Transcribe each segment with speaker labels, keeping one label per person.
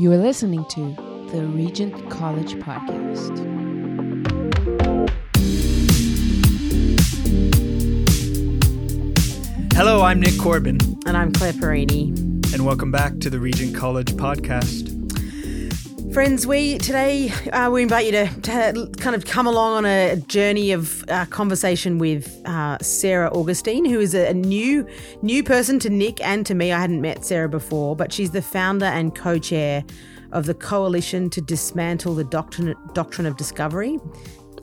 Speaker 1: You are listening to the Regent College Podcast.
Speaker 2: Hello, I'm Nick Corbin,
Speaker 3: And I'm Claire Perini.
Speaker 2: and welcome back to the Regent College Podcast.
Speaker 3: Friends, we today uh, we invite you to, to kind of come along on a journey of uh, conversation with uh, Sarah Augustine, who is a, a new new person to Nick and to me. I hadn't met Sarah before, but she's the founder and co-chair of the Coalition to Dismantle the Doctrine, Doctrine of Discovery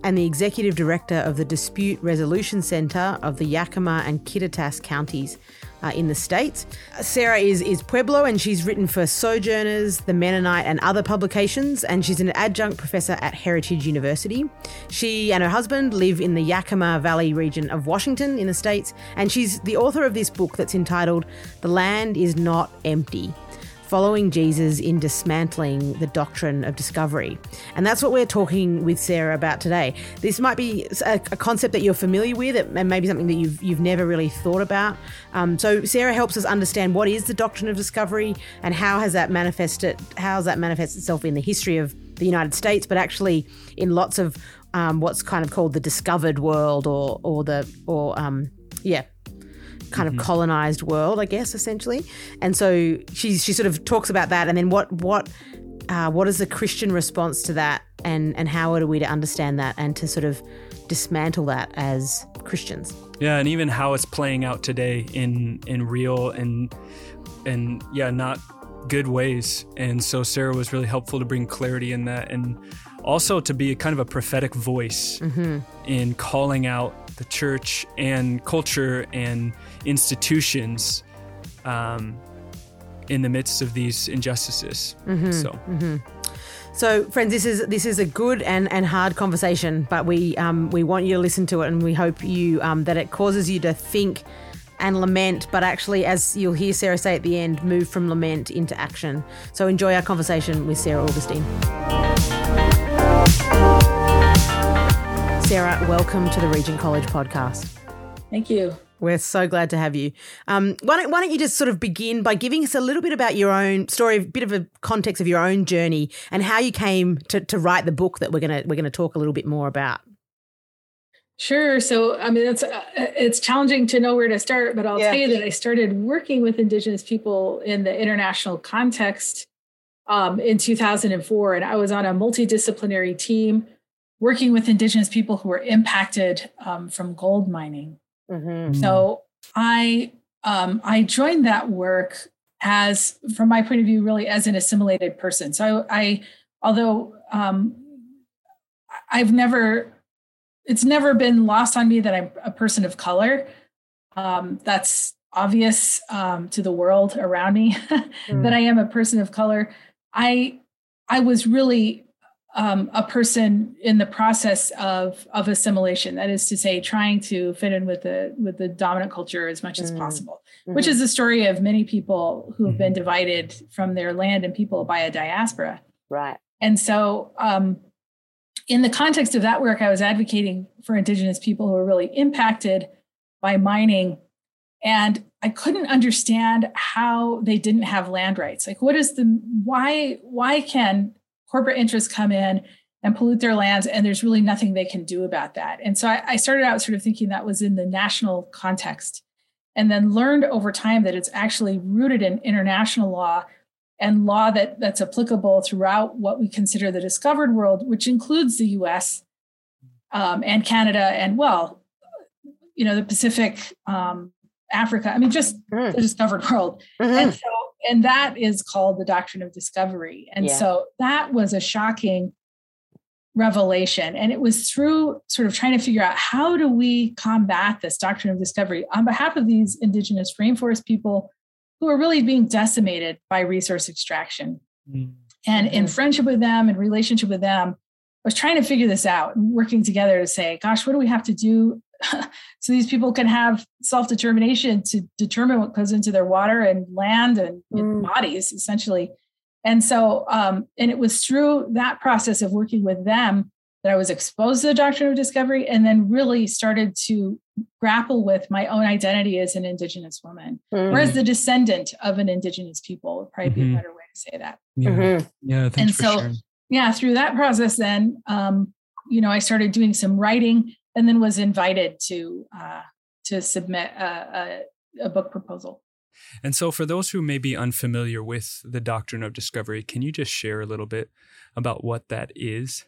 Speaker 3: and the executive director of the Dispute Resolution Center of the Yakima and Kittitas counties uh, in the States. Sarah is, is Pueblo and she's written for Sojourners, The Mennonite, and other publications, and she's an adjunct professor at Heritage University. She and her husband live in the Yakima Valley region of Washington in the States, and she's the author of this book that's entitled The Land is Not Empty following Jesus in dismantling the doctrine of discovery. And that's what we're talking with Sarah about today. This might be a, a concept that you're familiar with and maybe something that you've, you've never really thought about. Um, so Sarah helps us understand what is the doctrine of discovery and how has that manifested, how has that manifested itself in the history of the United States, but actually in lots of um, what's kind of called the discovered world or, or the, or, um, yeah, kind of colonized world, I guess, essentially. And so she she sort of talks about that, and then what what uh, what is the Christian response to that, and and how are we to understand that and to sort of dismantle that as Christians.
Speaker 2: Yeah, and even how it's playing out today in in real and and yeah, not good ways. And so Sarah was really helpful to bring clarity in that and also to be kind of a prophetic voice in calling out the church and culture and institutions um, in the midst of these injustices. So
Speaker 3: So, friends, this is this is a good and, and hard conversation, but we um, we want you to listen to it, and we hope you um, that it causes you to think and lament, but actually, as you'll hear Sarah say at the end, move from lament into action. So, enjoy our conversation with Sarah Augustine. Sarah, welcome to the Regent College podcast.
Speaker 4: Thank you.
Speaker 3: We're so glad to have you. Um, why, don't, why don't you just sort of begin by giving us a little bit about your own story, a bit of a context of your own journey, and how you came to, to write the book that we're gonna we're gonna talk a little bit more about.
Speaker 4: Sure. So, I mean, it's uh, it's challenging to know where to start, but I'll
Speaker 3: Yeah.
Speaker 4: tell you that I started working with Indigenous people in the international context um, in 2004, and I was on a multidisciplinary team working with Indigenous people who were impacted um, from gold mining. So I um, I joined that work as, from my point of view, really as an assimilated person. So I, although um, I've never, it's never been lost on me that I'm a person of color. Um, that's obvious um, to the world around me that I am a person of color. I I was really um, a person in the process of of assimilation. That is to say, trying to fit in with the with the dominant culture as much as
Speaker 3: Mm.
Speaker 4: possible, which is the story of many people who have been divided from their land and people by a diaspora.
Speaker 3: right.
Speaker 4: And so, um, in the context of that work, I was advocating for Indigenous people who were really impacted by mining. And I couldn't understand how they didn't have land rights. Like, what is the why? Why can corporate interests come in and pollute their lands, and there's really nothing they can do about that? And so I, I started out sort of thinking that was in the national context, and then learned over time that it's actually rooted in international law and law that that's applicable throughout what we consider the discovered world, which includes the U.S. Um, and Canada, and well, you know, the Pacific, um, Africa. I mean, just
Speaker 3: Mm.
Speaker 4: the discovered world. And so, and that is called the doctrine of discovery. And
Speaker 3: Yeah.
Speaker 4: so that was a shocking revelation. And it was through sort of trying to figure out how do we combat this doctrine of discovery on behalf of these indigenous rainforest people who are really being decimated by resource extraction.
Speaker 2: Mm.
Speaker 4: And in friendship with them and relationship with them, I was trying to figure this out and working together to say, gosh, what do we have to do so these people can have self determination to determine what goes into their water and land and
Speaker 3: Mm.
Speaker 4: bodies, essentially. And so, um, and it was through that process of working with them that I was exposed to the doctrine of discovery and then really started to grapple with my own identity as an Indigenous woman or as the descendant of an Indigenous people, would probably be
Speaker 2: Mhm.
Speaker 4: a better way to say that.
Speaker 2: Yeah,
Speaker 3: Mhm.
Speaker 2: yeah. Thanks
Speaker 4: And
Speaker 2: for
Speaker 4: so-
Speaker 2: sharing.
Speaker 4: Yeah, through that process, then um, you know I started doing some writing, and then was invited to uh, to submit a, a, a book proposal.
Speaker 2: And so, for those who may be unfamiliar with the doctrine of discovery, can you just share a little bit about what that is?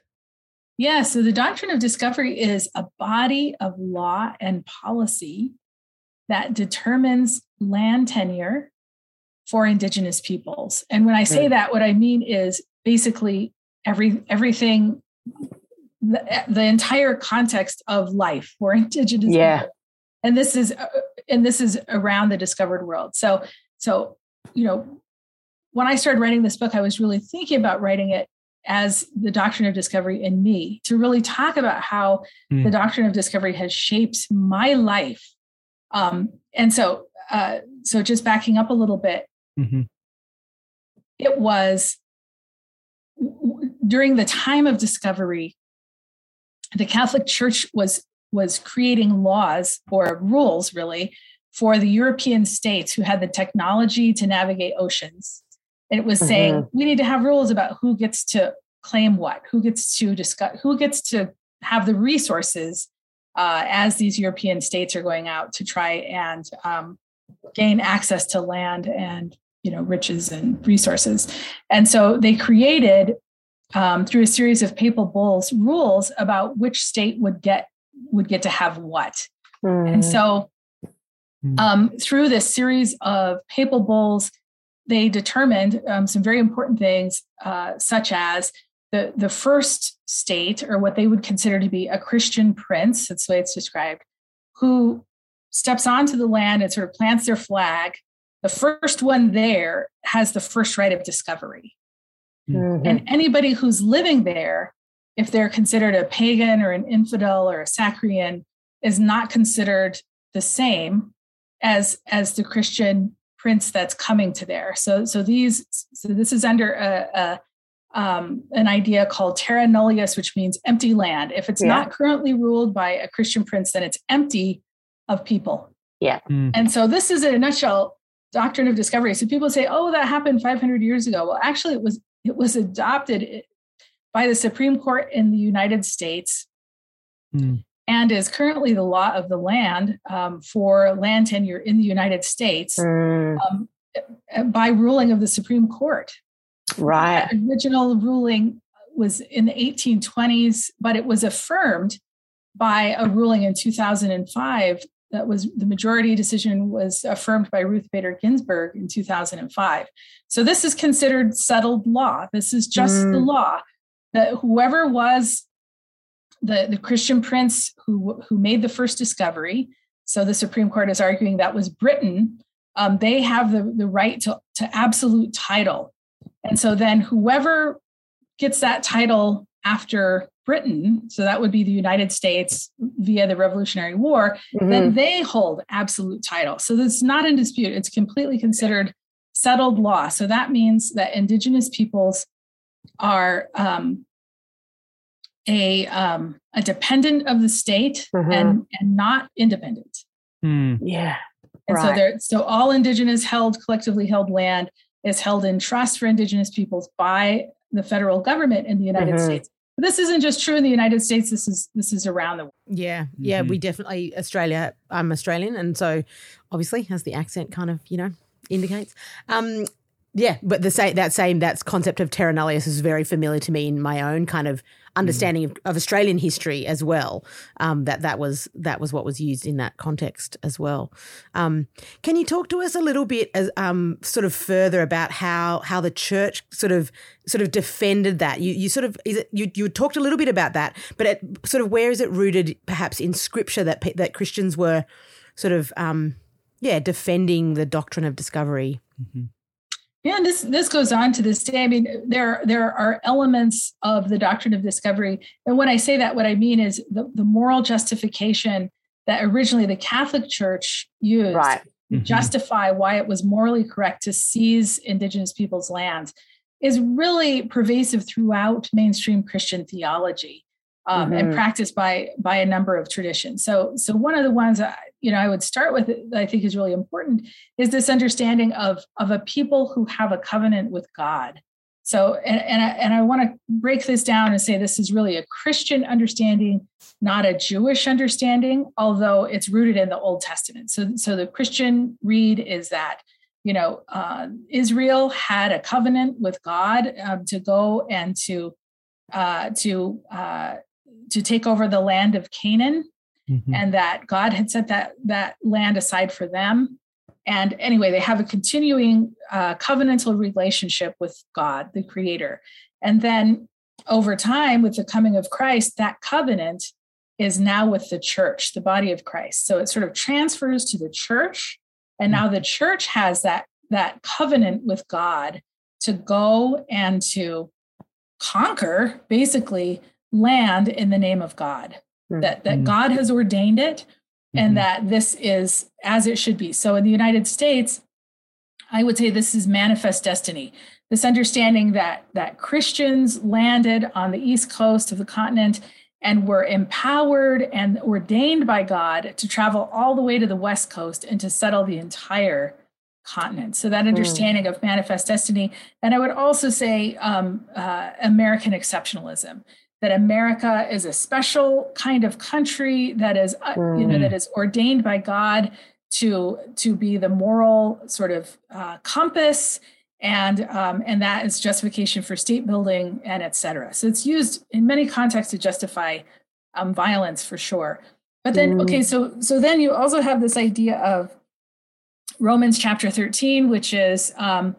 Speaker 4: Yeah, so the doctrine of discovery is a body of law and policy that determines land tenure for indigenous peoples. And when I say that, what I mean is basically every everything the, the entire context of life for indigenous
Speaker 3: Yeah.
Speaker 4: people. And this is uh, and this is around the discovered world. So so you know when I started writing this book I was really thinking about writing it as the doctrine of discovery in me to really talk about how
Speaker 2: Hmm.
Speaker 4: the doctrine of discovery has shaped my life um, and so uh, so just backing up a little bit
Speaker 2: Mm-hmm.
Speaker 4: it was w- during the time of discovery the catholic church was was creating laws or rules really for the european states who had the technology to navigate oceans. It was saying we need to have rules about who gets to claim what who gets to discuss who gets to have the resources uh, as these european states are going out to try and um, gain access to land and you know riches and resources. And so they created um, through a series of papal bulls rules about which state would get would get to have what. And so
Speaker 2: Mm.
Speaker 4: um, through this series of papal bulls they determined um, some very important things uh, such as the, the first state or what they would consider to be a christian prince that's the way it's described who steps onto the land and sort of plants their flag. The first one there has the first right of discovery
Speaker 3: Mhm.
Speaker 4: and anybody who's living there if they're considered a pagan or an infidel or a Saracen is not considered the same as as the christian prince that's coming to there so so these so this is under a, a um, an idea called terra nullius which means empty land if it's
Speaker 3: Yeah.
Speaker 4: not currently ruled by a christian prince then it's empty of people
Speaker 2: Mm.
Speaker 4: and so this is in a nutshell doctrine of discovery. So people say, "Oh, that happened 500 years ago." Well, actually, it was it was adopted by the Supreme Court in the United States
Speaker 2: Mm.
Speaker 4: and is currently the law of the land um, for land tenure in the United States
Speaker 3: Mm,
Speaker 4: um, by ruling of the Supreme Court.
Speaker 3: right.
Speaker 4: That original ruling was in the 1820s, but it was affirmed by a ruling in 2005 that was the majority decision was affirmed by Ruth Bader Ginsburg in 2005. So this is considered settled law. This is just the
Speaker 3: Mm.
Speaker 4: law that whoever was the, the Christian prince who, who made the first discovery, so the Supreme Court is arguing that was Britain, um, they have the, the right to, to absolute title. And so then whoever gets that title after Britain, so that would be the United States via the Revolutionary War,
Speaker 3: Mhm.
Speaker 4: then they hold absolute title. So it's not in dispute. It's completely considered settled law. So that means that indigenous peoples are um, a um, a dependent of the state
Speaker 3: Mhm.
Speaker 4: and and not independent.
Speaker 2: Mm.
Speaker 3: Yeah.
Speaker 4: And so
Speaker 3: Right.
Speaker 4: there, so all indigenous held, collectively held land is held in trust for indigenous peoples by the federal government in the United
Speaker 3: Mhm.
Speaker 4: States. But this isn't just true in the United States. This is this is around the world.
Speaker 3: Yeah, yeah,
Speaker 2: Mhm.
Speaker 3: we definitely Australia. I'm Australian, and so obviously, as the accent kind of you know indicates, um, yeah. But the same that same that concept of terra nullius is very familiar to me in my own kind of understanding of, of Australian history as well. Um, that that was that was what was used in that context as well. Um, can you talk to us a little bit as um, sort of further about how how the church sort of sort of defended that? You you sort of it, you you talked a little bit about that, but it, sort of where is it rooted perhaps in scripture that that Christians were sort of um, yeah defending the doctrine of discovery.
Speaker 4: Yeah, and this this goes on to this day. I mean, there there are elements of the doctrine of discovery, and when I say that, what I mean is the, the moral justification that originally the Catholic Church used
Speaker 3: Right.
Speaker 2: Mhm.
Speaker 4: justify why it was morally correct to seize indigenous people's lands is really pervasive throughout mainstream Christian theology. Um, and practiced by by a number of traditions. So so one of the ones that, you know I would start with that I think is really important is this understanding of of a people who have a covenant with God. So and and I, and I want to break this down and say this is really a Christian understanding, not a Jewish understanding, although it's rooted in the Old Testament. So so the Christian read is that you know uh, Israel had a covenant with God um, to go and to uh, to uh, to take over the land of Canaan, mm-hmm. and that God had set that that land aside for them. And anyway, they have a continuing uh, covenantal relationship with God, the Creator. And then over time, with the coming of Christ, that covenant is now with the church, the body of Christ. So it sort of transfers to the church, and now the church has that that covenant with God to go and to conquer basically land in the name of God, mm-hmm. that, that God has ordained it and mm-hmm. that this is as it should be. So in the United States, I would say this is manifest destiny. This understanding that that Christians landed on the east coast of the continent and were empowered and ordained by God to travel all the way to the west coast and to settle the entire continent. So that hmm. understanding mm. of manifest destiny, and I would also say um, uh, American exceptionalism that America is a special kind of country that is, mm. you know, that mm. ordained by God to to be the moral sort of uh, compass, and um, and that is justification for state building and et cetera. So it's used in many contexts to justify um, violence for sure. But then, mm. okay, so so then you also have this idea of Romans chapter thirteen, which is um,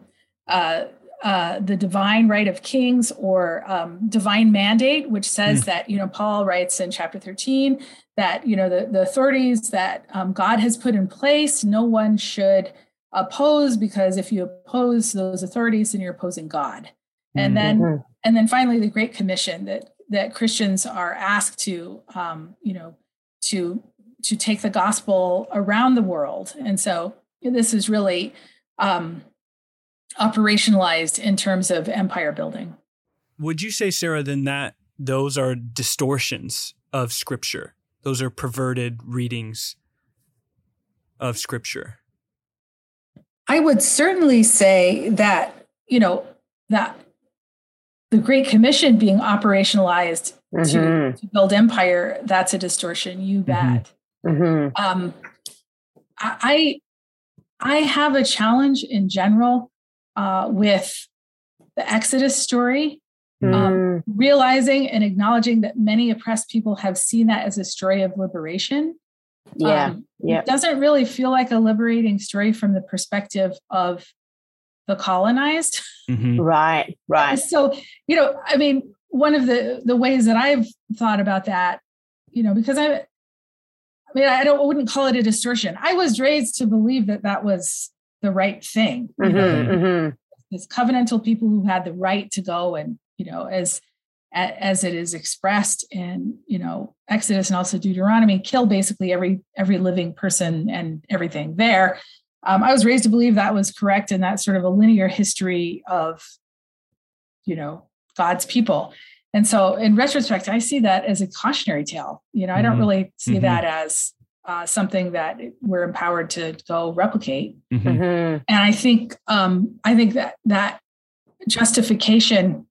Speaker 4: uh, uh, the divine right of kings or um, divine mandate, which says mm. that, you know, Paul writes in chapter 13 that, you know, the, the authorities that um, God has put in place, no one should oppose because if you oppose those authorities, then you're opposing God. And then, mm-hmm. and then finally, the Great Commission that that Christians are asked to, um, you know, to to take the gospel around the world. And so this is really um, operationalized in terms of empire building.
Speaker 2: Would you say, Sarah, then that those are distortions of scripture? Those are perverted readings of scripture?
Speaker 4: I would certainly say that, you know, that the Great Commission being operationalized mm-hmm. to, to, build empire, that's a distortion, you mm-hmm. bet. Mm-hmm. Um, I I have a challenge in general uh, with the Exodus story, mm. um, realizing and acknowledging that many oppressed people have seen that as a story of liberation.
Speaker 3: Yeah. Um, yeah.
Speaker 4: It doesn't really feel like a liberating story from the perspective of the colonized.
Speaker 3: Mm-hmm. Right, right.
Speaker 4: So, you know, I mean, one of the the ways that I've thought about that, you know, because I I mean, I don't I wouldn't call it a distortion. I was raised to believe that that was the right thing. Mm-hmm, mm-hmm. As covenantal people who had the right to go and, you know, as as it is expressed in, you know, Exodus and also Deuteronomy, kill basically every every living person and everything there. Um, I was raised to believe that was correct and that's sort of a linear history of, you know, God's people. And so in retrospect, I see that as a cautionary tale. You know, I don't mm-hmm. really see mm-hmm. that as uh, something that we're empowered to go replicate. Mm-hmm. mm-hmm. And I think um, I think that that justification,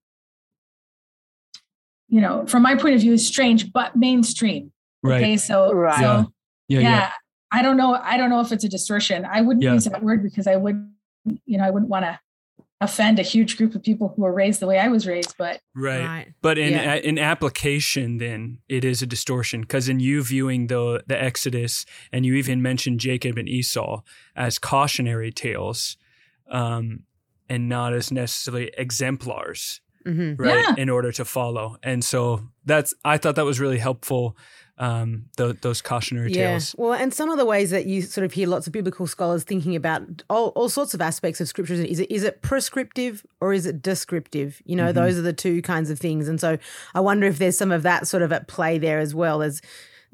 Speaker 4: you know, from my point of view, is strange but mainstream.
Speaker 2: Right.
Speaker 4: Okay, so right. so yeah. Yeah, yeah, yeah. I don't know. I don't know if it's a distortion. I wouldn't use that word because I would, you know, I wouldn't want to offend a huge group of people who were raised the way I was raised, but
Speaker 2: right. right. But in yeah. in application, then it is a distortion because in you viewing the the Exodus, and you even mentioned Jacob and Esau as cautionary tales, um, and not as necessarily exemplars, mm-hmm. right? Yeah. In order to follow, and so that's I thought that was really helpful um, th- those cautionary
Speaker 3: yeah.
Speaker 2: tales.
Speaker 3: Well, and some of the ways that you sort of hear lots of biblical scholars thinking about all, all sorts of aspects of scriptures is it is it prescriptive or is it descriptive? You know, mm-hmm. those are the two kinds of things. And so I wonder if there's some of that sort of at play there as well as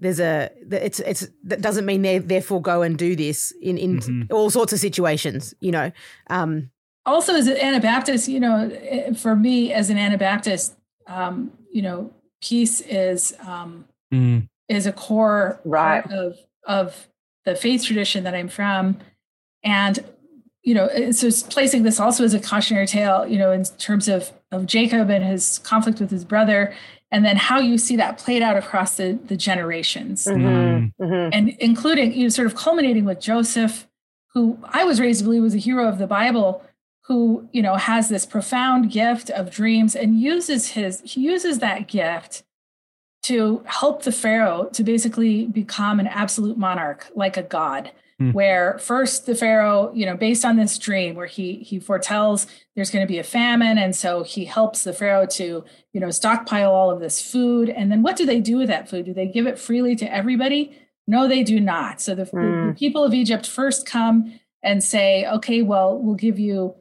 Speaker 3: there's a it's it's that doesn't mean they therefore go and do this in in mm-hmm. all sorts of situations. You know. Um,
Speaker 4: also, as an Anabaptist, you know, for me as an Anabaptist, um, you know, peace is um, mm. is a core
Speaker 5: right.
Speaker 4: part of of the faith tradition that I'm from, and you know, so placing this also as a cautionary tale, you know, in terms of of Jacob and his conflict with his brother, and then how you see that played out across the the generations,
Speaker 5: mm-hmm. Mm-hmm.
Speaker 4: and including you know, sort of culminating with Joseph, who I was raised to believe was a hero of the Bible, who you know has this profound gift of dreams and uses his he uses that gift to help the pharaoh to basically become an absolute monarch like a god mm. where first the pharaoh you know based on this dream where he he foretells there's going to be a famine and so he helps the pharaoh to you know stockpile all of this food and then what do they do with that food do they give it freely to everybody no they do not so the, mm. the, the hmm. people of egypt first come and say okay well we'll give you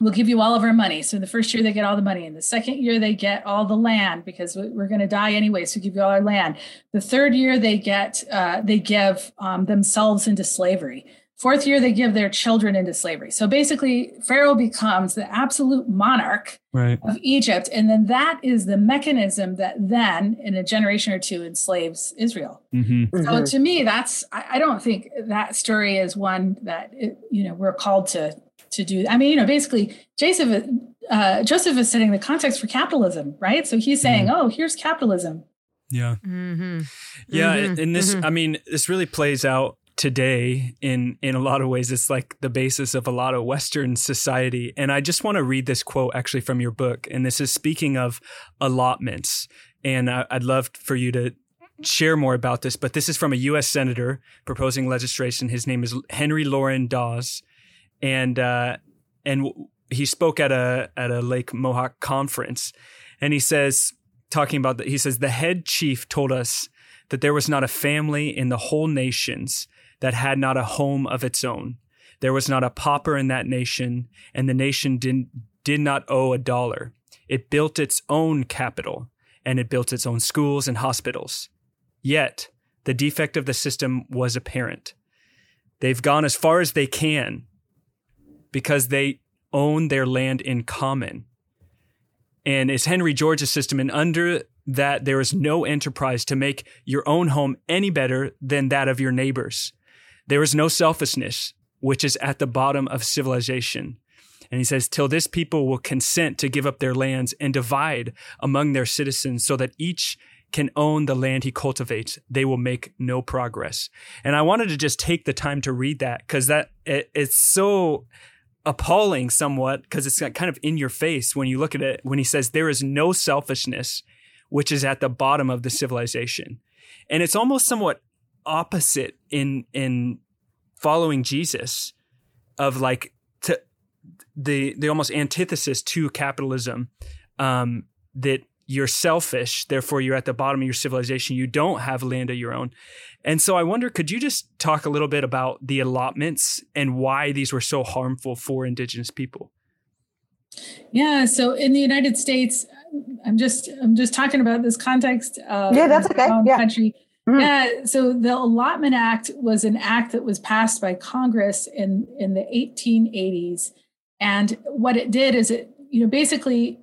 Speaker 4: we'll give you all of our money. So the first year they get all the money, and the second year they get all the land because we're going to die anyway. So give you all our land. The third year they get uh, they give um, themselves into slavery. Fourth year they give their children into slavery. So basically, Pharaoh becomes the absolute monarch
Speaker 2: right.
Speaker 4: of Egypt, and then that is the mechanism that then, in a generation or two, enslaves Israel.
Speaker 2: Mm-hmm.
Speaker 4: So mm-hmm. to me, that's I, I don't think that story is one that it, you know we're called to to do. I mean, you know, basically, Joseph, uh, Joseph is setting the context for capitalism, right? So he's saying, mm-hmm. "Oh, here's capitalism."
Speaker 2: Yeah,
Speaker 3: mm-hmm.
Speaker 2: yeah, mm-hmm. and this, mm-hmm. I mean, this really plays out today in in a lot of ways. It's like the basis of a lot of Western society. And I just want to read this quote actually from your book, and this is speaking of allotments. And I, I'd love for you to share more about this, but this is from a U.S. senator proposing legislation. His name is Henry Laurens Dawes, and uh, and he spoke at a at a Lake Mohonk conference, and he says talking about that he says the head chief told us that there was not a family in the whole nations that had not a home of its own. There was not a pauper in that nation, and the nation did, did not owe a dollar. It built its own capital, and it built its own schools and hospitals. Yet, the defect of the system was apparent. They've gone as far as they can because they own their land in common. And it's Henry George's system, and under that, there is no enterprise to make your own home any better than that of your neighbors. There is no selfishness, which is at the bottom of civilization. And he says, Till this people will consent to give up their lands and divide among their citizens so that each can own the land he cultivates, they will make no progress. And I wanted to just take the time to read that because that it, it's so appalling somewhat because it's kind of in your face when you look at it when he says there is no selfishness which is at the bottom of the civilization. And it's almost somewhat opposite in in following jesus of like to the the almost antithesis to capitalism um that you're selfish, therefore you're at the bottom of your civilization. You don't have land of your own. And so I wonder, could you just talk a little bit about the allotments and why these were so harmful for indigenous people?
Speaker 4: Yeah, so in the United States, I'm just I'm just talking about this context.
Speaker 5: Of yeah, that's okay. Yeah.
Speaker 4: Country. Mm. Yeah. So the Allotment Act was an act that was passed by Congress in in the 1880s, and what it did is it you know basically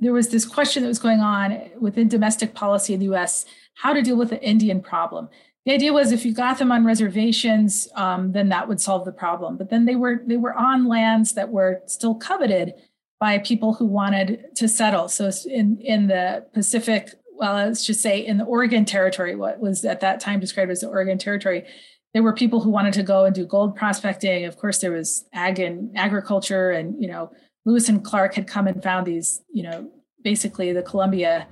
Speaker 4: there was this question that was going on within domestic policy in the US how to deal with the Indian problem. The idea was if you got them on reservations, um, then that would solve the problem. But then they were they were on lands that were still coveted by people who wanted to settle. So in in the Pacific, well, let's just say in the Oregon Territory, what was at that time described as the Oregon Territory, there were people who wanted to go and do gold prospecting. Of course, there was ag and agriculture, and you know Lewis and Clark had come and found these, you know, basically the Columbia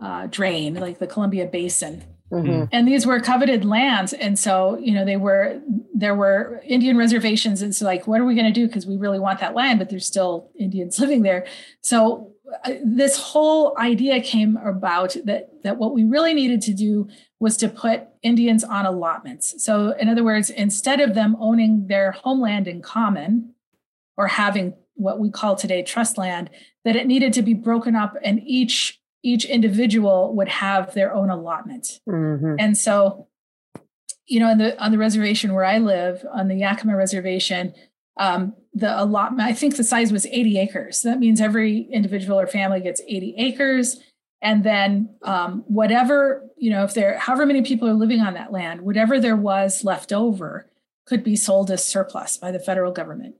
Speaker 4: uh, drain, like the Columbia Basin. Mm-hmm. And these were coveted lands. And so, you know, they were, there were Indian reservations. And so, like, what are we going to do? Because we really want that land, but there's still Indians living there. So, uh, this whole idea came about that, that what we really needed to do was to put Indians on allotments. So, in other words, instead of them owning their homeland in common or having what we call today trust land that it needed to be broken up and each each individual would have their own allotment.
Speaker 5: Mm-hmm.
Speaker 4: and so you know on the on the reservation where i live on the yakima reservation um, the allotment i think the size was 80 acres. So that means every individual or family gets 80 acres. And then um, whatever you know if there however many people are living on that land whatever there was left over could be sold as surplus by the federal government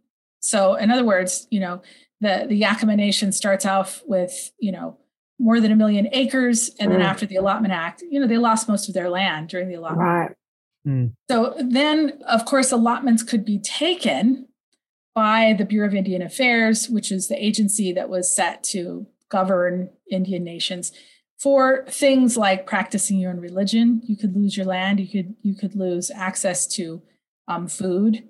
Speaker 4: so in other words you know the the yakama nation starts off with you know more than a million acres and then
Speaker 5: Mm.
Speaker 4: after the allotment act you know they lost most of their land during the allotment
Speaker 5: Right.
Speaker 4: so then, of course, allotments could be taken by the Bureau of Indian Affairs, which is the agency that was set to govern Indian nations for things like practicing your own religion. You could lose your land. You could you could lose access to um, food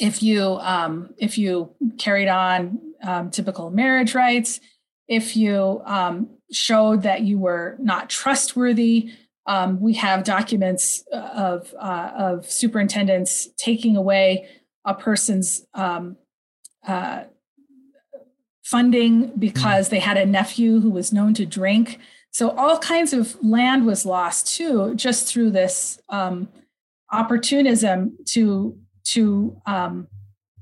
Speaker 4: if you um, if you carried on um, typical marriage rites. If you um, showed that you were not trustworthy, um, we have documents uh, of uh, of superintendents taking away a person's um, uh, funding because they had a nephew who was known to drink. So all kinds of land was lost too, just through this um, opportunism to to um,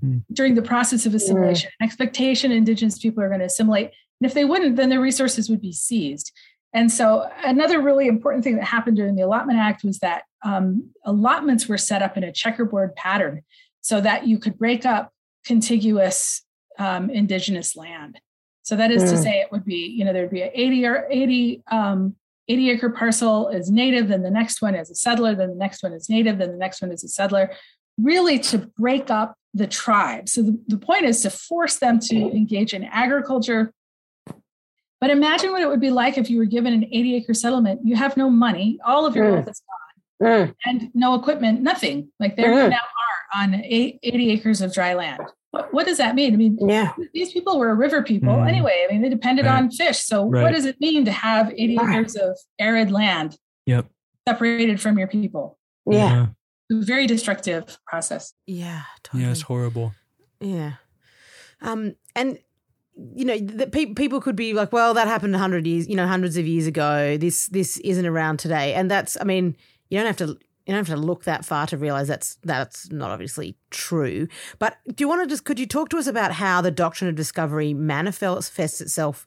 Speaker 2: Hmm.
Speaker 4: during the process of assimilation. An expectation indigenous people are going to assimilate, and if they wouldn't, then their resources would be seized. And so, another really important thing that happened during the Allotment Act was that um, allotments were set up in a checkerboard pattern so that you could break up contiguous um, indigenous land. So that is to
Speaker 5: Mm.
Speaker 4: say, it would be you know there'd be an 80 or 80 um, 80 acre parcel is native, then the next one is a settler, then the next one is native, then the next one is a settler. Really, to break up the tribe. So the, the point is to force them to engage in agriculture. But imagine what it would be like if you were given an 80 acre settlement. You have no money, all of your
Speaker 5: Mm.
Speaker 4: wealth is gone,
Speaker 5: Mm.
Speaker 4: and no equipment, nothing. Like there you
Speaker 5: Mhm.
Speaker 4: now are on eight- 80 acres of dry land. What, what does that mean? I mean,
Speaker 5: Yeah.
Speaker 4: these people were river people
Speaker 2: Mm.
Speaker 4: anyway. I mean, they depended
Speaker 2: Right.
Speaker 4: on fish. So
Speaker 2: Right.
Speaker 4: what does it mean to have 80 acres of arid land
Speaker 2: Yep.
Speaker 4: separated from your people?
Speaker 5: Yeah.
Speaker 4: A very destructive process.
Speaker 3: Yeah, totally.
Speaker 2: Yeah, it's horrible.
Speaker 3: Yeah. Um, and you know, the pe- people could be like, "Well, that happened hundred years, you know, hundreds of years ago. This this isn't around today." And that's, I mean, you don't have to you don't have to look that far to realize that's that's not obviously true. But do you want to just could you talk to us about how the doctrine of discovery manifests itself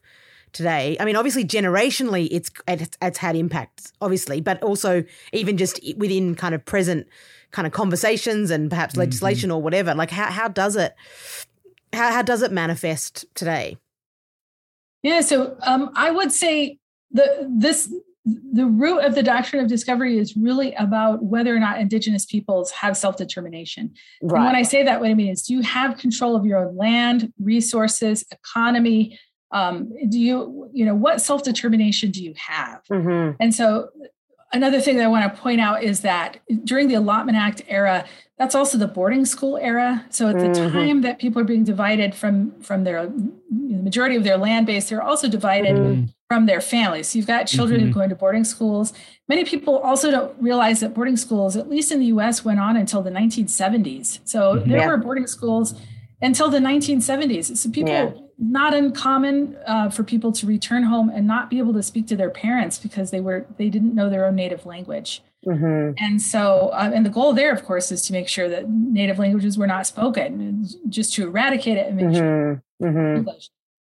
Speaker 3: today? I mean, obviously, generationally, it's it's, it's had impacts, obviously, but also even just within kind of present kind of conversations and perhaps legislation or whatever. Like, how how does it how how does it manifest today?
Speaker 4: Yeah, so um, I would say the this the root of the doctrine of discovery is really about whether or not indigenous peoples have self-determination. And when I say that, what I mean is do you have control of your own land, resources, economy? Um, do you, you know, what self-determination do you have?
Speaker 5: Mhm.
Speaker 4: And so another thing that I want to point out is that during the Allotment Act era, that's also the boarding school era. So at the
Speaker 5: Mhm.
Speaker 4: time that people are being divided from from their the majority of their land base, they're also divided
Speaker 5: Mhm.
Speaker 4: from their families. So you've got children who
Speaker 2: Mhm.
Speaker 4: go into boarding schools. Many people also don't realize that boarding schools, at least in the US, went on until the 1970s. So
Speaker 2: Mhm.
Speaker 4: there
Speaker 5: Yeah.
Speaker 4: were boarding schools until the 1970s. So people,
Speaker 5: Yeah.
Speaker 4: Not uncommon uh, for people to return home and not be able to speak to their parents because they were they didn't know their own native language.
Speaker 5: Mhm.
Speaker 4: And so, uh, and the goal there, of course, is to make sure that native languages were not spoken, just to eradicate it and make sure
Speaker 5: Mhm. Mhm.
Speaker 4: English.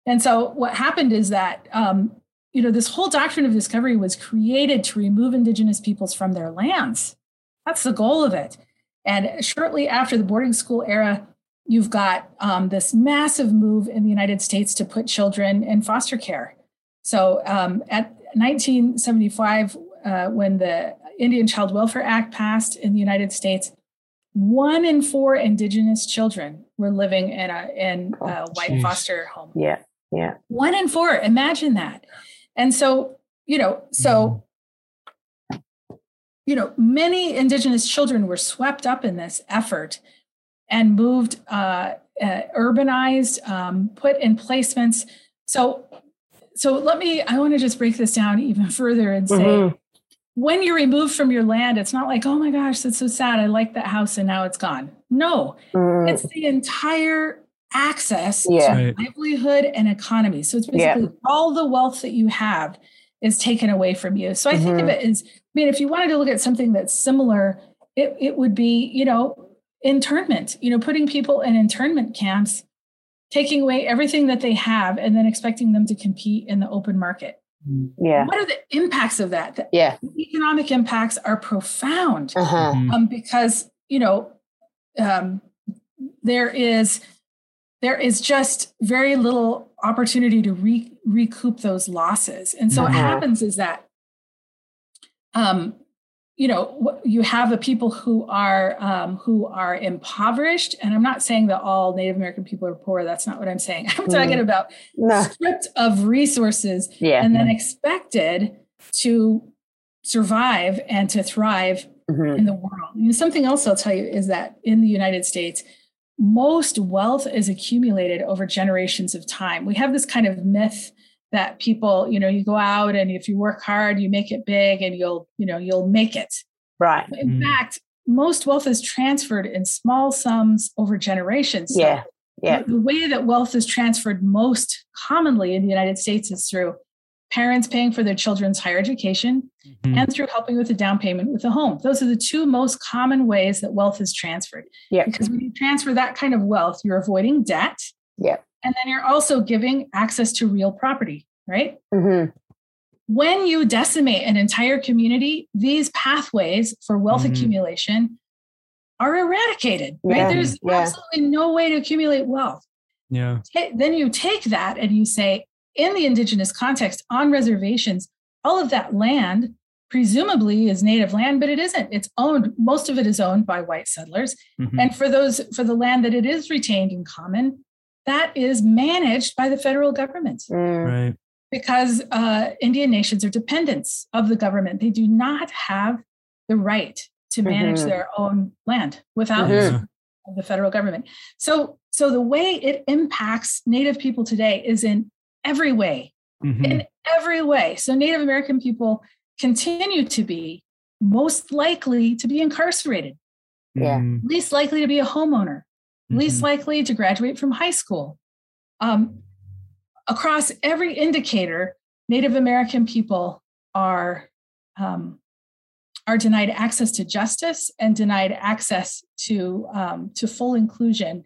Speaker 4: And so what happened is that um, you know this whole doctrine of discovery was created to remove indigenous peoples from their lands. That's the goal of it. And shortly after the boarding school era, you've got um, this massive move in the United States to put children in foster care. So um, at 1975, uh, when the Indian Child Welfare Act passed in the United States, one in four indigenous children were living in a in a
Speaker 5: Oh,
Speaker 4: white
Speaker 2: jeez.
Speaker 4: foster home.
Speaker 5: Yeah. Yeah.
Speaker 4: One in four. Imagine that. And so, you know, so you know, many indigenous children were swept up in this effort and moved, uh, uh, urbanized, um, put in placements. So, so let me. I want to just break this down even further and say
Speaker 5: Mhm.
Speaker 4: when you're removed from your land, it's not like, oh my gosh, that's so sad. I like that house and now it's gone. No,
Speaker 5: Mhm.
Speaker 4: it's the entire access
Speaker 5: Yeah.
Speaker 4: to
Speaker 2: Right.
Speaker 4: livelihood and economy. So it's
Speaker 5: Yeah.
Speaker 4: basically all the wealth that you have is taken away from you. So I think of
Speaker 5: Mhm.
Speaker 4: it as, I mean, if you wanted to look at something that's similar, it, it would be, you know, internment, you know, putting people in internment camps, taking away everything that they have and then expecting them to compete in the open market.
Speaker 5: Yeah.
Speaker 4: What are the impacts of that? The
Speaker 5: Yeah.
Speaker 4: economic impacts are profound
Speaker 5: Uh huh.
Speaker 2: Mhm.
Speaker 4: um, because you know um, there is there is just very little opportunity to re- recoup those losses and so what
Speaker 5: Mhm.
Speaker 4: happens is that um, you know you have the people who are um, who are impoverished and i'm not saying that all native american people are poor that's not what i'm saying i'm talking
Speaker 5: Mm.
Speaker 4: about
Speaker 5: No.
Speaker 4: stripped of resources
Speaker 5: Yeah.
Speaker 4: and then expected to survive and to thrive
Speaker 5: Mhm.
Speaker 4: in the world. You know, something else I'll tell you is that in the United States, most wealth is accumulated over generations of time. We have this kind of myth that people, you know, you go out and if you work hard, you make it big and you'll, you know, you'll make it.
Speaker 5: Right.
Speaker 4: In
Speaker 2: Mm.
Speaker 4: fact, most wealth is transferred in small sums over generations. So
Speaker 5: Yeah. Yeah.
Speaker 4: the- The way that wealth is transferred most commonly in the United States is through parents paying for their children's higher education
Speaker 2: Mhm.
Speaker 4: and through helping with the down payment with a home. Those are the two most common ways that wealth is transferred.
Speaker 5: Yeah.
Speaker 4: Because when you transfer that kind of wealth, you're avoiding debt.
Speaker 5: Yeah.
Speaker 4: And then you're also giving access to real property, right?
Speaker 5: hmm
Speaker 4: When you decimate an entire community, these pathways for wealth
Speaker 2: Mhm.
Speaker 4: accumulation are eradicated, right?
Speaker 5: Yeah,
Speaker 4: There's
Speaker 5: yeah.
Speaker 4: absolutely no way to accumulate wealth
Speaker 2: Yeah.
Speaker 4: ta- then you take that and you say, in the indigenous context, on reservations, all of that land presumably is native land, but it isn't. It's owned, most of it is owned by white settlers.
Speaker 2: Mhm.
Speaker 4: And for those, for the land that it is retained in common, that is managed by the federal government
Speaker 5: Mm.
Speaker 2: Right.
Speaker 4: because uh, Indian nations are dependents of the government. They do not have the right to manage
Speaker 5: Mhm.
Speaker 4: their own land without
Speaker 5: Mhm.
Speaker 4: the support of the federal government. So, so the way it impacts Native people today is in every way,
Speaker 2: Mhm.
Speaker 4: in every way. So Native American people continue to be most likely to be incarcerated,
Speaker 5: Yeah.
Speaker 2: Mhm.
Speaker 4: least likely to be a homeowner, least
Speaker 2: Mhm.
Speaker 4: likely to graduate from high school. Um, across every indicator, Native American people are um, are denied access to justice and denied access to um, to full inclusion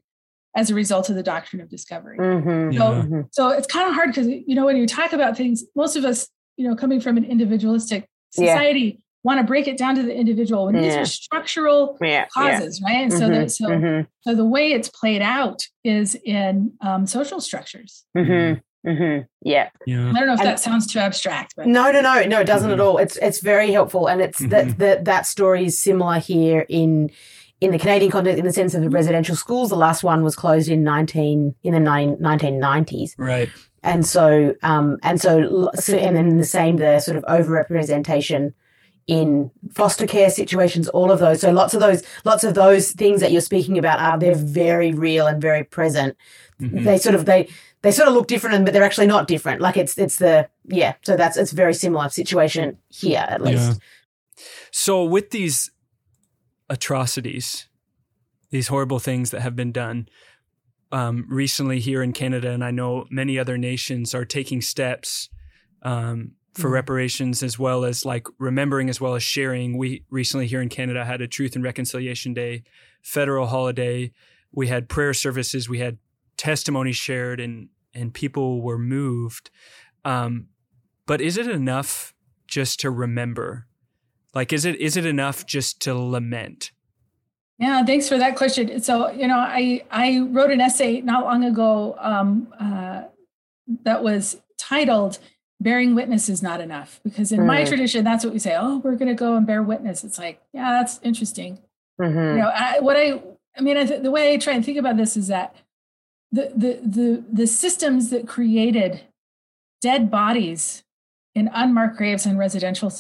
Speaker 4: as a result of the doctrine of discovery.
Speaker 5: Mhm.
Speaker 2: Yeah.
Speaker 5: Mhm.
Speaker 4: So it's kind of hard because you know when you talk about things, most of us, you know, coming from an individualistic
Speaker 5: Yeah.
Speaker 4: society, want to break it down to the individual. When these are structural
Speaker 5: Yeah. Yeah.
Speaker 4: causes, right? And so,
Speaker 5: Mhm.
Speaker 4: the, so,
Speaker 5: Mhm.
Speaker 4: so the way it's played out is in um, social structures.
Speaker 5: Mhm. Mhm. Yeah.
Speaker 2: Yeah.
Speaker 4: I don't know if
Speaker 3: And-
Speaker 4: that sounds too abstract, but
Speaker 3: No, no, no, no. It doesn't at
Speaker 2: Mhm.
Speaker 3: all. It's it's very helpful, and it's that
Speaker 2: Mhm.
Speaker 3: that that story is similar here in in the Canadian context in the sense of the residential schools. The last one was closed in nineteen in the nineteen nineties,
Speaker 2: Right.
Speaker 3: and so um and so, so and then the same the sort of overrepresentation in foster care situations all of those. So lots of those lots of those things that you're speaking about are they're very real and very present.
Speaker 2: Mhm.
Speaker 3: they sort of they they sort of look different but they're actually not different. Like it's it's the yeah so that's it's a very similar situation here at least.
Speaker 2: So with these atrocities, these horrible things that have been done um, recently here in Canada, and I know many other nations are taking steps um, for
Speaker 3: Mhm.
Speaker 2: reparations as well as like remembering as well as sharing. We recently here in Canada had a Truth and Reconciliation Day, federal holiday. We had prayer services. We had testimony shared, and and people were moved. Um, but is it enough just to remember? Like, is it is it enough just to lament?
Speaker 4: Yeah, thanks for that question. So, you know, I I wrote an essay not long ago um, uh, that was titled "Bearing Witness is Not Enough," because in my
Speaker 5: Mm.
Speaker 4: tradition, that's what we say. Oh, we're going to go and bear witness. It's like, yeah, that's interesting.
Speaker 5: Mhm.
Speaker 4: You know, I, what I I mean, I th- the way I try and think about this is that the the the the systems that created dead bodies in unmarked graves in residential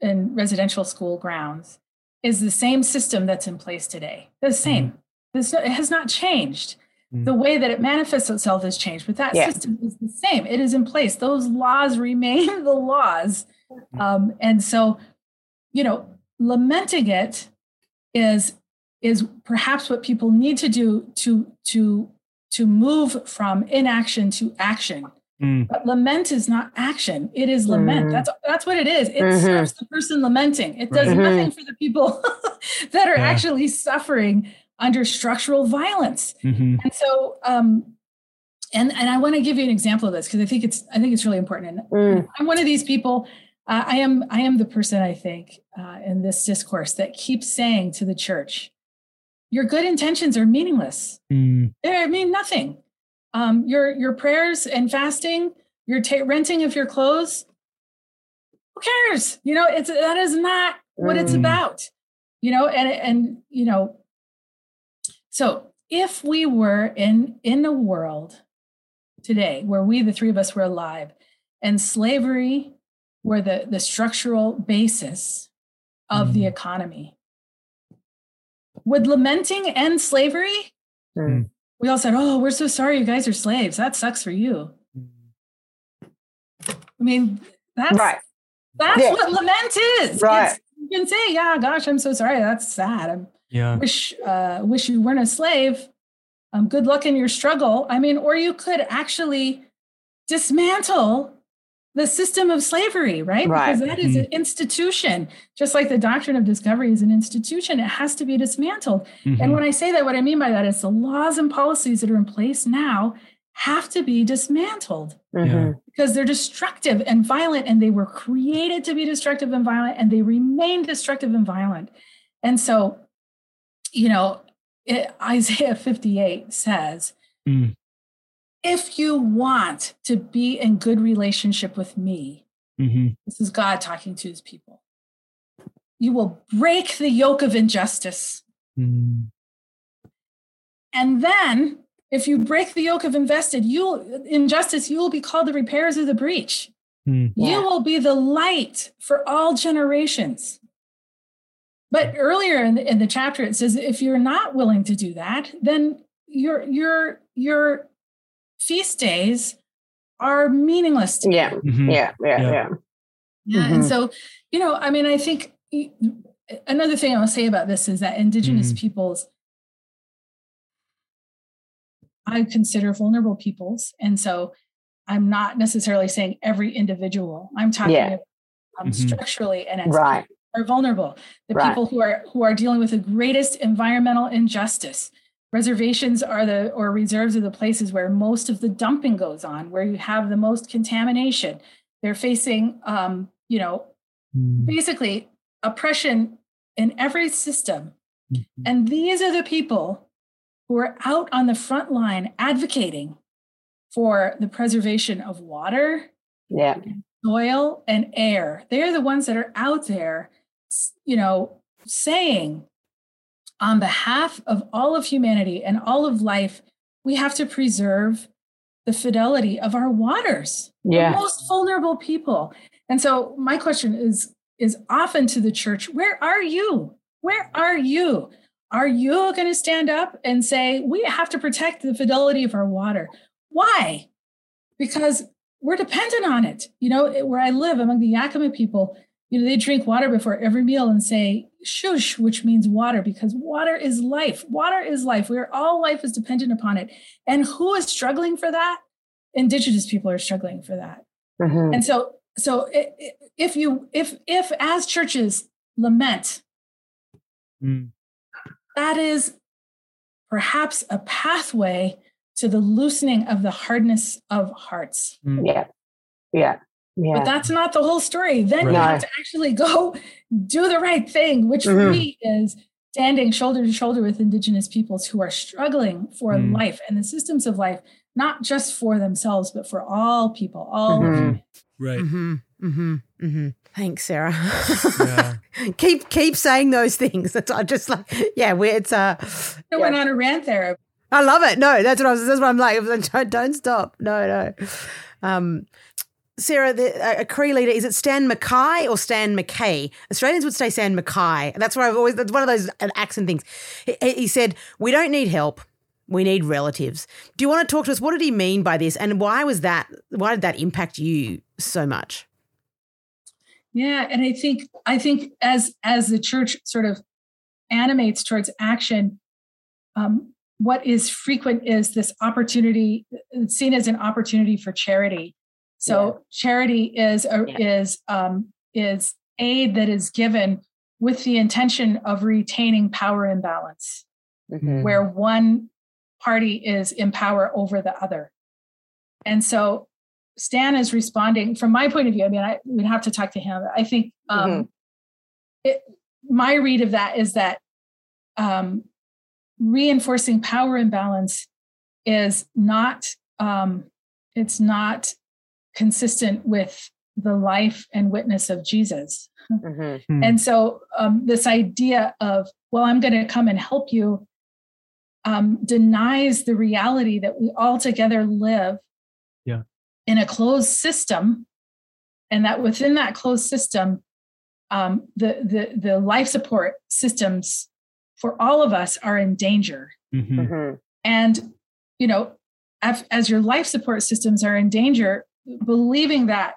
Speaker 4: in residential school grounds is the same system that's in place today. The same. This it has not changed.
Speaker 2: Mm.
Speaker 4: The way that it manifests itself has changed, but that
Speaker 5: Yeah.
Speaker 4: system is the same. It is in place. Those laws remain the laws, um, and so, you know, lamenting it is is perhaps what people need to do to to to move from inaction to action.
Speaker 2: Mm.
Speaker 4: But lament is not action; it is lament.
Speaker 5: Mhm.
Speaker 4: That's that's what it is. It
Speaker 5: Mhm.
Speaker 4: serves the person lamenting. It does.
Speaker 5: Mhm.
Speaker 4: nothing for the people that are
Speaker 2: Yeah.
Speaker 4: actually suffering under structural violence.
Speaker 2: hmm
Speaker 4: And so, um, and and I want to give you an example of this because I think it's I think it's really important. And
Speaker 5: Mm.
Speaker 4: I'm one of these people. Uh, I am I am the person I think uh, in this discourse that keeps saying to the church, "Your good intentions are meaningless.
Speaker 2: Mm,
Speaker 4: They mean nothing. Um, your your prayers and fasting, your ta- renting of your clothes. Who cares? You know, it's that is not what it's
Speaker 2: Mm.
Speaker 4: about. You know, and and you know. So if we were in in a world today where we the three of us were alive, and slavery were the the structural basis of the
Speaker 2: Mm.
Speaker 4: economy, would lamenting end slavery?
Speaker 5: Mm.
Speaker 4: we all said, "Oh, we're so sorry you guys are slaves. That sucks for you." I mean, that's
Speaker 5: Right.
Speaker 4: that's
Speaker 5: Yeah.
Speaker 4: what lament is.
Speaker 5: Right.
Speaker 4: It's- you can say, "Yeah, gosh, I'm so sorry. That's sad. I
Speaker 2: yeah.
Speaker 4: wish uh, wish you weren't a slave. Um, good luck in your struggle." I mean, or you could actually dismantle the system of slavery, right?
Speaker 5: Right.
Speaker 4: Because that is an institution, just like the doctrine of discovery is an institution. It has to be dismantled. And
Speaker 2: Mhm.
Speaker 4: when I say that, what I mean by that is the laws and policies that are in place now have to be dismantled
Speaker 5: Mhm.
Speaker 4: because they're destructive and violent, and they were created to be destructive and violent, and they remain destructive and violent. And so, you know, it, Isaiah 58 says,
Speaker 2: Mm.
Speaker 4: if you want to be in good relationship with me,
Speaker 2: Mhm.
Speaker 4: this is God talking to his people, you will break the yoke of injustice.
Speaker 2: Mm.
Speaker 4: And then, if you break the yoke of invested, you'll injustice, you will be called the repairers of the breach.
Speaker 2: Mm.
Speaker 5: Yeah.
Speaker 4: You will be the light for all generations. But earlier in the, in the chapter, it says, if you're not willing to do that, then your your your feast days are meaningless to you.
Speaker 5: Yeah.
Speaker 2: Mhm.
Speaker 5: Yeah. Yeah.
Speaker 2: Yeah.
Speaker 5: Yeah.
Speaker 4: Yeah. And
Speaker 5: Mhm.
Speaker 4: so, you know, I mean, I think another thing I'll say about this is that Indigenous
Speaker 2: Mhm.
Speaker 4: peoples, I consider vulnerable peoples. And so I'm not necessarily saying every individual, I'm talking
Speaker 5: Yeah.
Speaker 4: about, um,
Speaker 2: Mhm.
Speaker 4: structurally and as
Speaker 5: Right.
Speaker 4: People are vulnerable. The
Speaker 5: Right.
Speaker 4: people who are who are dealing with the greatest environmental injustice. Reservations are the or reserves are the places where most of the dumping goes on, where you have the most contamination. They're facing, um, you know,
Speaker 2: Mm.
Speaker 4: basically oppression in every system.
Speaker 2: Mhm.
Speaker 4: And these are the people who are out on the front line advocating for the preservation of water,
Speaker 5: Yeah.
Speaker 4: soil, and air. They're the ones that are out there, s- you know, saying on behalf of all of humanity and all of life, we have to preserve the fidelity of our waters
Speaker 5: Yeah.
Speaker 4: the most vulnerable people. And so my question is is often to the church, where are you? Where are you? Are you going to stand up and say we have to protect the fidelity of our water? Why? Because we're dependent on it. You know, where I live among the Yakima people, you know, they drink water before every meal and say shush, which means water, because water is life. Water is life. We're all life is dependent upon it. And who is struggling for that? Indigenous people are struggling for that.
Speaker 5: Mhm.
Speaker 4: And so, so i- i- if you, if, if as churches lament,
Speaker 2: Mm.
Speaker 4: that is perhaps a pathway to the loosening of the hardness of hearts.
Speaker 2: Mm.
Speaker 5: Yeah. Yeah. Yeah.
Speaker 4: But that's not the whole story. Then you have to actually go do the right thing, which for
Speaker 5: Mhm.
Speaker 4: me is standing shoulder to shoulder with Indigenous peoples who are struggling for
Speaker 2: Mm.
Speaker 4: life and the systems of life, not just for themselves, but for all people, all
Speaker 5: Mhm.
Speaker 4: humanity.
Speaker 2: Right.
Speaker 3: Mm-hmm. Mm-hmm. Mm-hmm. Thanks, Sarah.
Speaker 2: Yeah.
Speaker 3: keep keep saying those things. That's I just like yeah. We're, it's uh.
Speaker 4: I went on a rant there.
Speaker 3: I love it. No, that's what I was. That's what I'm like. Like, Don't, don't stop. No, no. Um, Sarah, the, a Cree leader is it Stan Mackay or Stan McKay? Australians would say Stan Mackay. That's where I've always. That's one of those accent things. He, he said, "We don't need help. We need relatives." Do you want to talk to us? What did he mean by this, and why was that? Why did that impact you so much?
Speaker 4: Yeah, and I think I think as as the church sort of animates towards action, um, what is frequent is this opportunity seen as an opportunity for charity. So charity is a,
Speaker 5: Yeah.
Speaker 4: is um, is aid that is given with the intention of retaining power imbalance,
Speaker 5: Mhm.
Speaker 4: where one party is in power over the other. and so Stan is responding from my point of view. I mean, I would have to talk to him. I think um,
Speaker 5: Mhm.
Speaker 4: it, my read of that is that um, reinforcing power imbalance is not um, it's not consistent with the life and witness of Jesus.
Speaker 5: Mhm.
Speaker 2: Hmm.
Speaker 4: And so um, this idea of, well, I'm going to come and help you um, denies the reality that we all together live
Speaker 2: Yeah.
Speaker 4: in a closed system, and that within that closed system, um, the, the, the life support systems for all of us are in danger.
Speaker 2: Mhm.
Speaker 5: Mhm.
Speaker 4: And, you know, as, as your life support systems are in danger, believing that,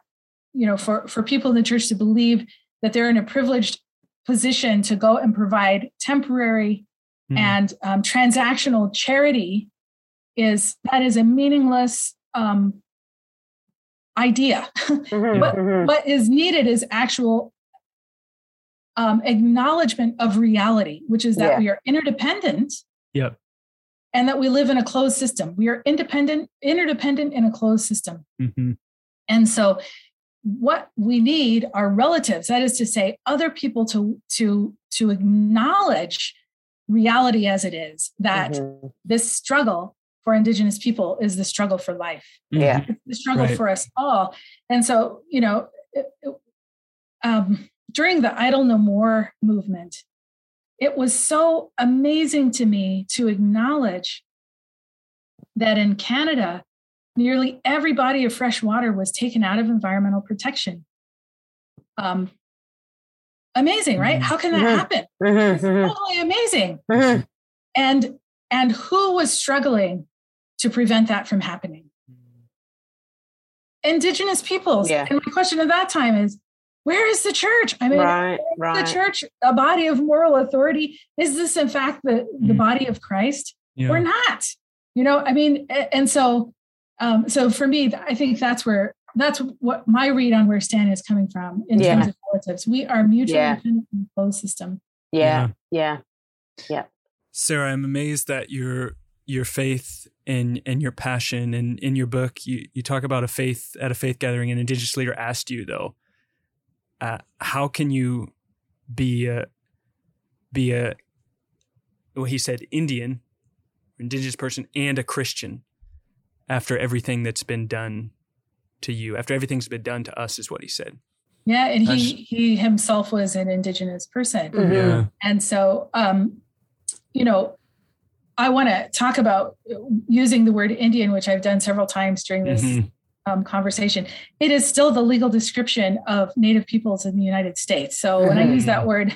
Speaker 4: you know, for, for people in the church to believe that they're in a privileged position to go and provide temporary
Speaker 2: Mhm.
Speaker 4: and um, transactional charity is that is a meaningless um, idea.
Speaker 5: Mhm.
Speaker 4: What-
Speaker 5: Mhm.
Speaker 4: what is needed is actual um, acknowledgement of reality, which is that
Speaker 5: Yeah.
Speaker 4: we are interdependent
Speaker 2: Yep.
Speaker 4: And that we live in a closed system. We are independent, interdependent in a closed system.
Speaker 2: Mhm.
Speaker 4: And so what we need are relatives, that is to say, other people to to to acknowledge reality as it is, that
Speaker 5: Mhm.
Speaker 4: this struggle for indigenous people is the struggle for life
Speaker 5: Yeah.
Speaker 2: Mhm.
Speaker 4: it's the struggle
Speaker 2: Right.
Speaker 4: for us all. And so, you know, it, it- um, during the Idle No More movement, it was so amazing to me to acknowledge that in Canada, nearly every body of fresh water was taken out of environmental protection. Um, amazing, right? How can that
Speaker 5: Mhm.
Speaker 4: happen?
Speaker 5: Mhm.
Speaker 4: It's
Speaker 5: Mhm.
Speaker 4: totally amazing. And and who was struggling to prevent that from happening? indigenous peoples.
Speaker 5: Yeah.
Speaker 4: And my question at that time is, where is the church? I mean,
Speaker 5: Right. Right.
Speaker 4: the church a body of moral authority? Is this in fact the, the
Speaker 2: Mm.
Speaker 4: body of Christ
Speaker 2: Yeah.
Speaker 4: or not? You know, I mean, and so um, so for me, I think that's where that's what my read on where Stan is coming from in
Speaker 5: Yeah.
Speaker 4: terms of relatives. We are mutually
Speaker 5: Yeah.
Speaker 4: dependent in the closed system.
Speaker 5: Yeah, yeah. Yeah.
Speaker 2: Sarah, I'm amazed that your your faith and and your passion and in your book you you talk about a faith at a faith gathering. An indigenous leader asked you though, uh, how can you be a be a well he said Indian, indigenous person and a Christian after everything that's been done to you after everything's been done to us is what he said.
Speaker 4: Yeah, and he
Speaker 2: That's-
Speaker 4: he himself was an indigenous person.
Speaker 5: Mhm.
Speaker 2: Yeah.
Speaker 4: And so, um, you know, I want to talk about using the word Indian, which I've done several times during this
Speaker 2: Mhm.
Speaker 4: Um, conversation. It is still the legal description of Native peoples in the United States. So when I use that word,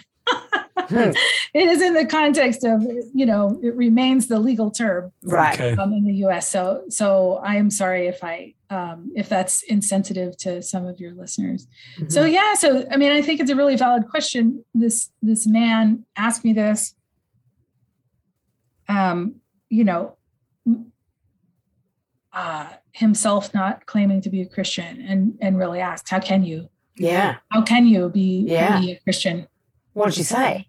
Speaker 5: Hmm.
Speaker 4: it is in the context of, you know, it remains the legal term
Speaker 5: Right.
Speaker 2: Okay.
Speaker 4: um, in the U.S. So, so I am sorry if I um, if that's insensitive to some of your listeners. So
Speaker 5: Mhm.
Speaker 4: yeah, so I mean, I think it's a really valid question. This this man asked me this. Um, you know, m- uh, himself not claiming to be a Christian, and and really asked, "How can you?
Speaker 5: yeah.
Speaker 4: How can you be,
Speaker 5: Yeah.
Speaker 4: be a Christian?"
Speaker 5: What did you say?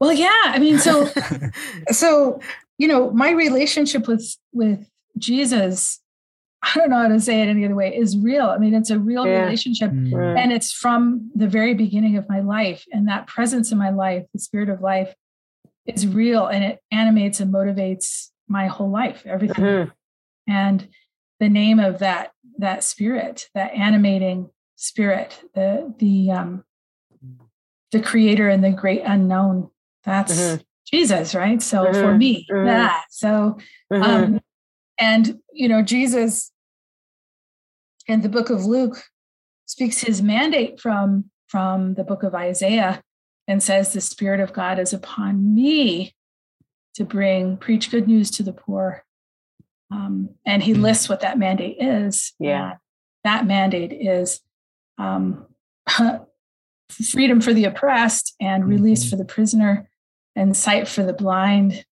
Speaker 4: Well, yeah, I mean, so so you know, my relationship with with Jesus, I don't know how to say it any other way, is real. I mean, it's a real
Speaker 5: Yeah.
Speaker 4: relationship
Speaker 2: Mm.
Speaker 5: Mm.
Speaker 4: and it's from the very beginning of my life and that presence in my life the spirit of life is real and it animates and motivates my whole life everything
Speaker 5: Mhm.
Speaker 4: and the name of that that spirit that animating spirit the the um the creator and the great unknown that's
Speaker 5: Mhm.
Speaker 4: jesus right so for
Speaker 5: Mhm.
Speaker 4: me
Speaker 5: Mhm.
Speaker 4: that so um, and you know, Jesus in the book of Luke speaks his mandate from from the book of Isaiah and says, "The Spirit of God is upon me to bring preach good news to the poor." Um, and he
Speaker 2: Mhm.
Speaker 4: lists what that mandate is.
Speaker 5: Yeah.
Speaker 4: That mandate is um, freedom for the oppressed and release
Speaker 2: Mhm.
Speaker 4: for the prisoner and sight for the blind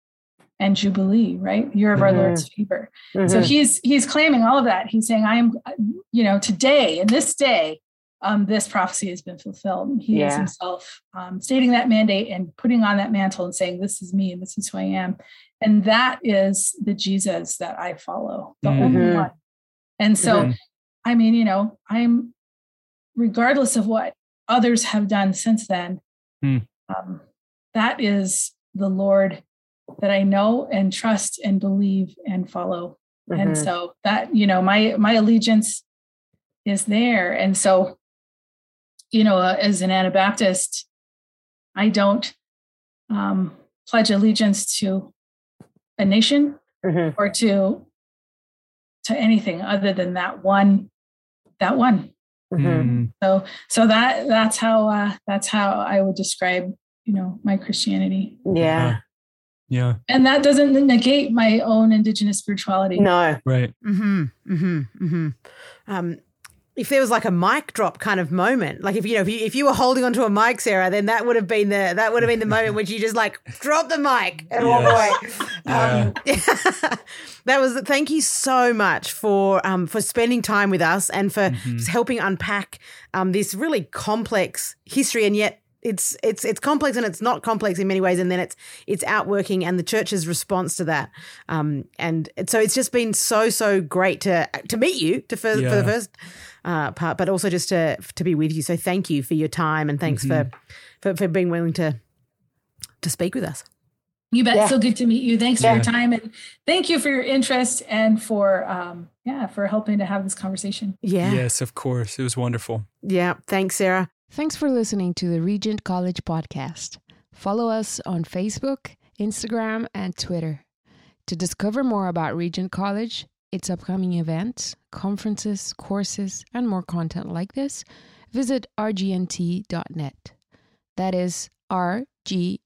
Speaker 4: and jubilee right year of our
Speaker 5: Mhm.
Speaker 4: lord's favor so
Speaker 5: Mhm.
Speaker 4: he's he's claiming all of that he's saying i am you know today in this day um, this prophecy has been fulfilled he is himself um, stating that mandate and putting on that mantle and saying this is me and this is who i am and that is the jesus that i follow the only
Speaker 5: Mhm.
Speaker 4: one And so,
Speaker 2: Mhm.
Speaker 4: I mean, you know, I'm, regardless of what others have done since then,
Speaker 2: Hmm.
Speaker 4: um, that is the Lord that I know and trust and believe and follow. And
Speaker 5: Mhm.
Speaker 4: so that, you know, my my allegiance is there. And so, you know, uh, as an Anabaptist, I don't um, pledge allegiance to a nation
Speaker 5: Mhm.
Speaker 4: or to to anything other than that one that one
Speaker 5: Mhm.
Speaker 2: Mm.
Speaker 4: so so that that's how uh that's how i would describe you know my christianity
Speaker 5: Yeah.
Speaker 2: Yeah.
Speaker 4: and that doesn't negate my own indigenous spirituality
Speaker 5: No.
Speaker 2: Right.
Speaker 3: Mm-hmm. Mm-hmm. Mm-hmm. Um, if there was like a mic drop kind of moment, like if you know if you if you were holding onto a mic, Sarah, then that would have been the that would have been the moment when you just like drop the mic and walk away. Um, that was thank you so much for um for spending time with us and for
Speaker 2: Mhm.
Speaker 3: helping unpack um this really complex history and yet it's it's it's complex and it's not complex in many ways and then it's it's outworking and the church's response to that. Um and so it's just been so so great to to meet you to for, for the first uh, part but also just to to be with you. So thank you for your time and thanks for, for for being willing to to speak with us.
Speaker 4: You bet.
Speaker 5: Yeah.
Speaker 4: so good to meet you. Thanks for your time and thank you for your interest and for um yeah for helping to have this conversation.
Speaker 3: Yeah.
Speaker 2: Yes, of course. It was wonderful.
Speaker 3: yeah. Thanks sarah
Speaker 1: Thanks for listening to the Regent College podcast. Follow us on Facebook, Instagram, and Twitter. To discover more about Regent College, its upcoming events, conferences, courses, and more content like this, visit rgnt.net. That is rgnt.net.